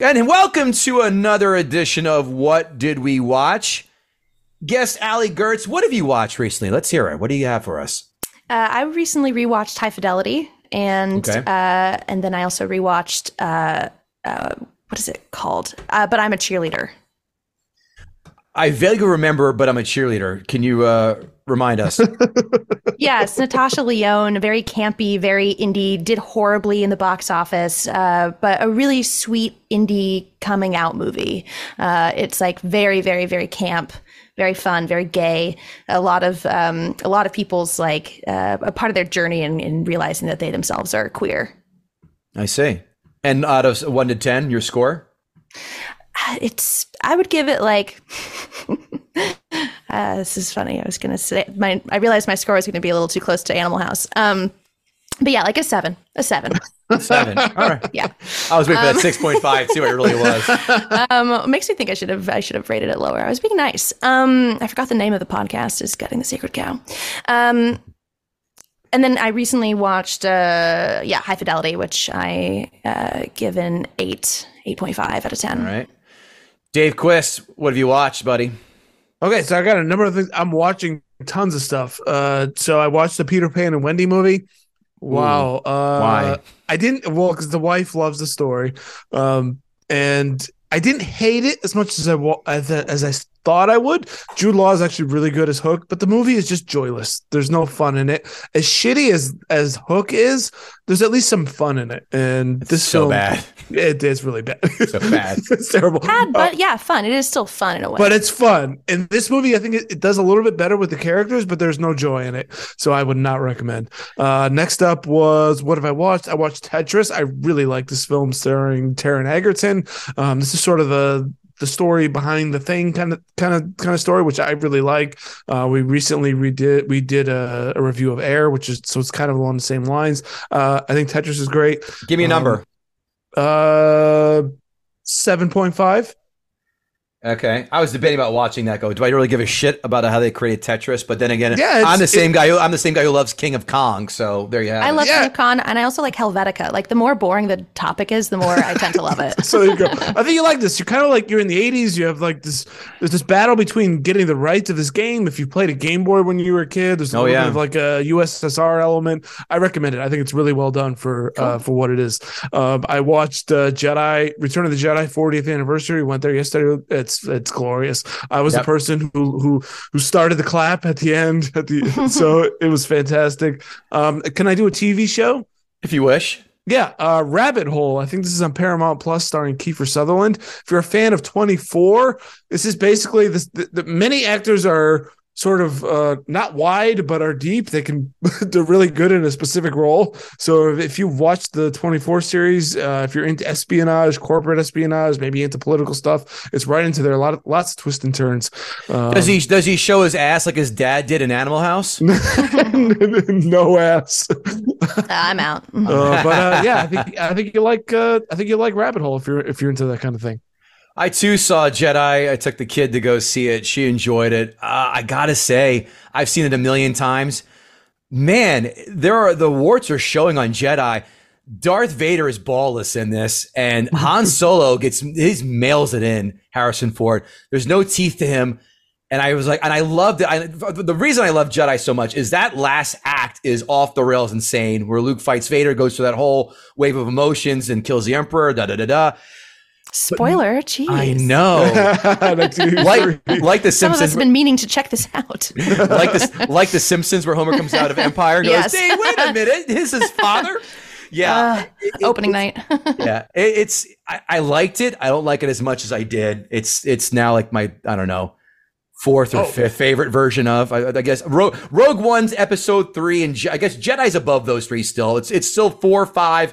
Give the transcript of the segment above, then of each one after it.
And welcome to another edition of What Did We Watch? Guest Allie Goertz, what have you watched recently? Let's hear it. What do you have for us? Uh, I recently rewatched High Fidelity, and Okay. uh, and then I also rewatched uh, uh, what is it called? Uh, but I'm a cheerleader. I vaguely remember, but I'm a cheerleader. Can you uh, remind us? yes, Natasha Lyonne, very campy, very indie, did horribly in the box office, uh, but a really sweet indie coming out movie. Uh, it's like very, very, very camp, very fun, very gay. A lot of um, a lot of people's like uh, a part of their journey in, in realizing that they themselves are queer. I see. And out of one to 10, your score? It's I would give it like. uh, this is funny. I was gonna say my. I realized my score was gonna be a little too close to Animal House. Um, but yeah, like a seven, a seven. Seven. All right. Yeah. I was waiting for that 6.5, see what it really was. um, makes me think I should have I should have rated it lower. I was being nice. Um, I forgot the name of the podcast is Gutting the Sacred Cow. Um, and then I recently watched uh, yeah High Fidelity, which I uh, give an eight eight point five out of ten. All right. Dave Quist, what have you watched, buddy? Okay, so I got a number of things. I'm watching tons of stuff. Uh, so I watched the Peter Pan and Wendy movie. Wow. Uh, Why? I didn't. Well, because the wife loves the story, um, and I didn't hate it as much as I as, I- as I thought I would. Jude Law is actually really good as Hook, but the movie is just joyless. There's no fun in it. As shitty as as Hook is, there's at least some fun in it. And this is so film, bad. It is really bad. So bad. it's terrible. Bad, Uh, but yeah, fun. It is still fun in a way. but it's fun. In this movie, I think it, it does a little bit better with the characters, but there's no joy in it. So I would not recommend. Uh, next up was what have I watched? I watched Tetris. I really like this film starring Taron Egerton. Um, this is sort of the the story behind the thing kind of kind of kind of story which i really like. Uh we recently redid we did a, a review of air which is so it's kind of along the same lines. Uh i think tetris is great. Give me a Um, number. uh 7.5 Okay, I was debating about watching that. Go, do I really give a shit about how they created Tetris? But then again, Yeah, I'm the same it- guy. Who, I'm the same guy who loves King of Kong. So there you have I it. love Yeah. of Kong, and I also like Helvetica. Like the more boring the topic is, the more I tend to love it. so there you go. I think you like this. You're kind of like you're in the 80s. You have like this. There's this battle between getting the rights of this game. If you played a Game Boy when you were a kid, there's a Oh, little yeah. bit of like a USSR element. I recommend it. I think it's really well done for uh, for what it is. Um, I watched uh, Jedi Return of the Jedi 40th anniversary. Went there yesterday. It's it's glorious. I was Yep. the person who who who started the clap at the end. At the so it was fantastic. Um, can I do a TV show? if you wish. Yeah, uh, Rabbit Hole. I think this is on Paramount Plus, starring Kiefer Sutherland. If you're a fan of 24, this is basically this. The, the, many actors are sort of uh, not wide, but are deep. They can they're really good in a specific role. So if, if you've watched the 24 series, uh, if you're into espionage, corporate espionage, maybe into political stuff, it's right into there. A lot of lots of twists and turns. Um, Does he does he show his ass like his dad did in Animal House? no ass. Uh, I'm out. Uh, but uh, yeah, I think I think you like uh, I think you like Rabbit Hole if you're if you're into that kind of thing. I too saw Jedi. I took the kid to go see it. She enjoyed it. Uh, I gotta say, I've seen it a million times. Man, there are the warts are showing on Jedi. Darth Vader is ballless in this, and Han Solo gets his mails it in. Harrison Ford. There's no teeth to him, and I was like, and I loved it. I, the reason I love Jedi so much is that last act is off the rails, insane. Where Luke fights Vader, goes through that whole wave of emotions and kills the Emperor. Da da da da. Spoiler, jeez. I know. Like, like the Some of us Simpsons. have been meaning to check this out. like this, like the Simpsons, where Homer comes out of Empire and goes, Yes. "Hey, wait a minute, this is father." Yeah, Uh, opening night. yeah. It, it's I, I liked it. I don't like it as much as I did. It's it's now like my I don't know fourth or Oh. fifth favorite version of. I, I guess Rogue, Rogue One's Episode three, and Je- I guess Jedi's above those three still. It's it's still four, five.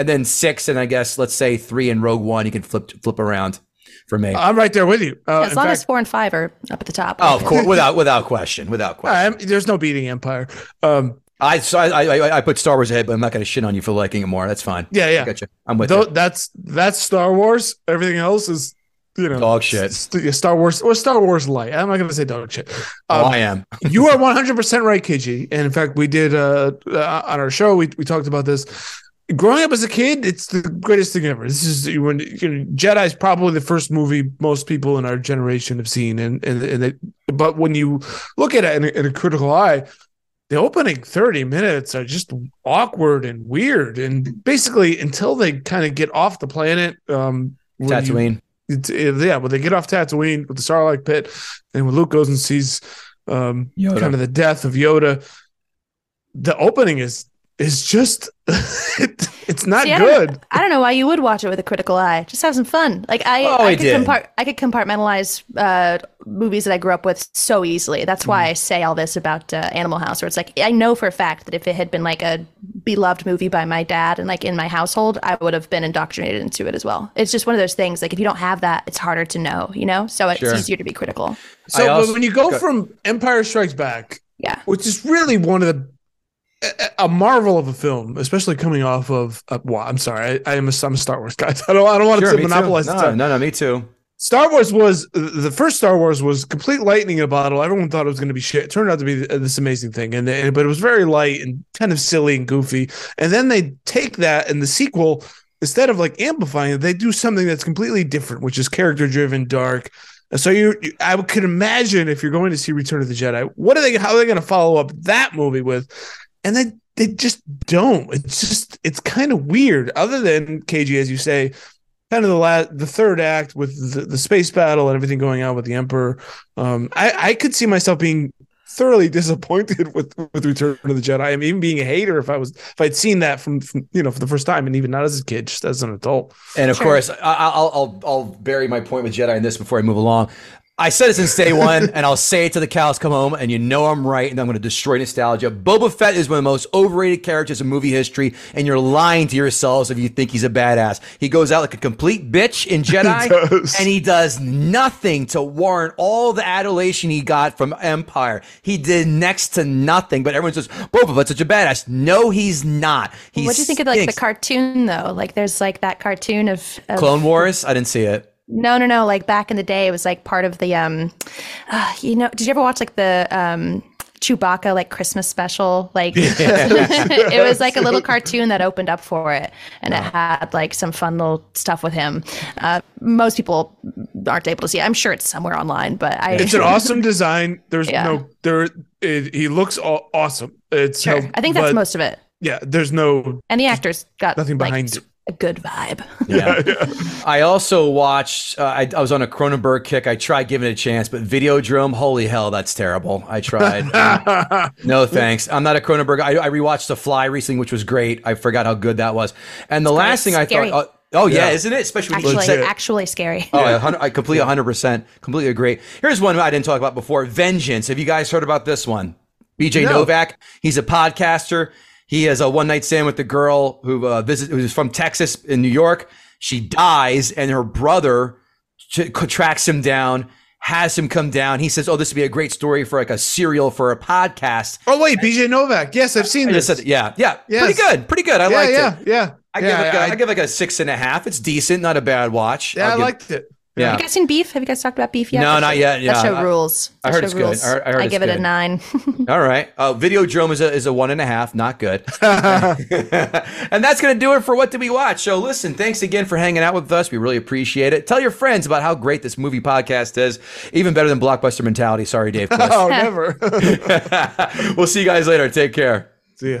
And then six, and I guess let's say three and Rogue One. You can flip flip around for me. I'm right there with you. Uh, as long fact, as four and five are up at the top. oh, of course, without without question, without question. I'm- there's no beating Empire. Um, I so I, I I put Star Wars ahead, but I'm not going to shit on you for liking it more. That's fine. yeah, yeah. Gotcha. I'm with Though you. that's that's Star Wars. Everything else is you know Dog shit. st- Star Wars or Star Wars light. I'm not going to say dog shit. Oh, Um, I am. you are 100 percent right, KG. And in fact, we did uh, uh, on our show. We we talked about this. Growing up as a kid, it's the greatest thing ever. This is when you know, Jedi is probably the first movie most people in our generation have seen, and and, and it, but when you look at it in a, in a critical eye, the opening 30 minutes are just awkward and weird, and basically until they kind of get off the planet, um, when you- Tatooine. it's, it- yeah, when they get off Tatooine with the Sarlacc pit, and when Luke goes and sees um, kind of the death of Yoda, the opening is is just it, it's not See, I don't- good. I don't know why you would watch it with a critical eye. Just have some fun. Like I, Oh, I I could did. compart- I could compartmentalize uh, movies that I grew up with so easily. That's why Mm. I say all this about uh, Animal House, where it's like I know for a fact that if it had been like a beloved movie by my dad and like in my household, I would have been indoctrinated into it as well. It's just one of those things. Like if you don't have that, it's harder to know. You know, so it's Sure. easier to be critical. So but also- when you go go- from Empire Strikes Back, Yeah. which is really one of the a- marvel of a film, especially coming off of. Uh, well, I'm sorry, I, I am a, I'm a Star Wars guy. I don't I don't want Sure, to monopolize No, no, no, me too. Star Wars was the first Star Wars was complete lightning in a bottle. Everyone thought it was going to be shit. It turned out to be this amazing thing, and, and but it was very light and kind of silly and goofy. And then they take that and the sequel instead of like amplifying it, they do something that's completely different, which is character driven, dark. So you, you, I could imagine if you're going to see Return of the Jedi, what are they? How are they going to follow up that movie with? And they they just don't. It's just it's kind of weird. Other than KG, as you say, kind of the last the third act with the, the space battle and everything going on with the emperor um i i could see myself being thoroughly disappointed with with return of the jedi i mean even being a hater if i was if i'd seen that from, from you know for the first time and even not as a kid just as an adult And of Sure. course, I, I'll, I'll I'll bury my point with Jedi in this before I move along. I said it since day one, and I'll say it till the cows come home, and you know I'm right, and I'm going to destroy nostalgia. Boba Fett is one of the most overrated characters in movie history, and you're lying to yourselves if you think he's a badass. He goes out like a complete bitch in Jedi, does. and he does nothing to warrant all the adulation he got from Empire. He did next to nothing, but everyone says Boba Fett's such a badass. No, he's not. He what do you think of like the cartoon though? Like there's like that cartoon of, of Clone Wars? I didn't see it. No, no, no. Like back in the day, it was like part of the um, uh, you know. Did you ever watch like the um Chewbacca like Christmas special? Like it was like a little cartoon that opened up for it, and it had like some fun little stuff with him. Uh, most people aren't able to see. it. I'm sure it's somewhere online, but I. it's an awesome design there's Yeah. no there it, he looks aw- awesome it's Sure, how- I think that's but, most of it, yeah there's no and the actors got Nothing like, behind it. A good vibe. Yeah. I also watched. Uh, I, I was on a Cronenberg kick. I tried giving it a chance, but Videodrome, holy hell, that's terrible. I tried. no thanks. I'm not a Cronenberg. I, I rewatched The Fly recently, which was great. I forgot how good that was. And the last thing I thought. Uh, Oh yeah, Yeah. isn't it? Especially when you Actually, scary. Oh, I, I completely 100% completely agree. Here's one I didn't talk about before Vengeance. Have you guys heard about this one? BJ No. Novak, he's a podcaster. He has a one night stand with the girl who uh, visit, who's from Texas in New York. She dies, and her brother t- tracks him down, has him come down. He says, "Oh, this would be a great story for like a serial for a podcast." Oh wait, BJ Novak. Yes, I've seen I this. said, "Yeah, yeah, Yes. pretty good, pretty good." I yeah, liked yeah, it. yeah. I yeah, give like a, I, I give like a six and a half. It's decent, not a bad watch. yeah, I'll I give- liked it. Yeah. Have you guys seen Beef? Have you guys talked about Beef yet? No, That not show- yet, yeah. That show I- rules. I That heard show it's good. rules. I heard- I heard it's give it a nine. All right. Uh, Videodrome is a, is a one and a half. Not good. and that's going to do it for What Did We Watch? So listen, thanks again for hanging out with us. We really appreciate it. Tell your friends about how great this movie podcast is. Even better than Blockbuster Mentality. Sorry, Dave. Chris. oh, never. we'll see you guys later. Take care. See ya.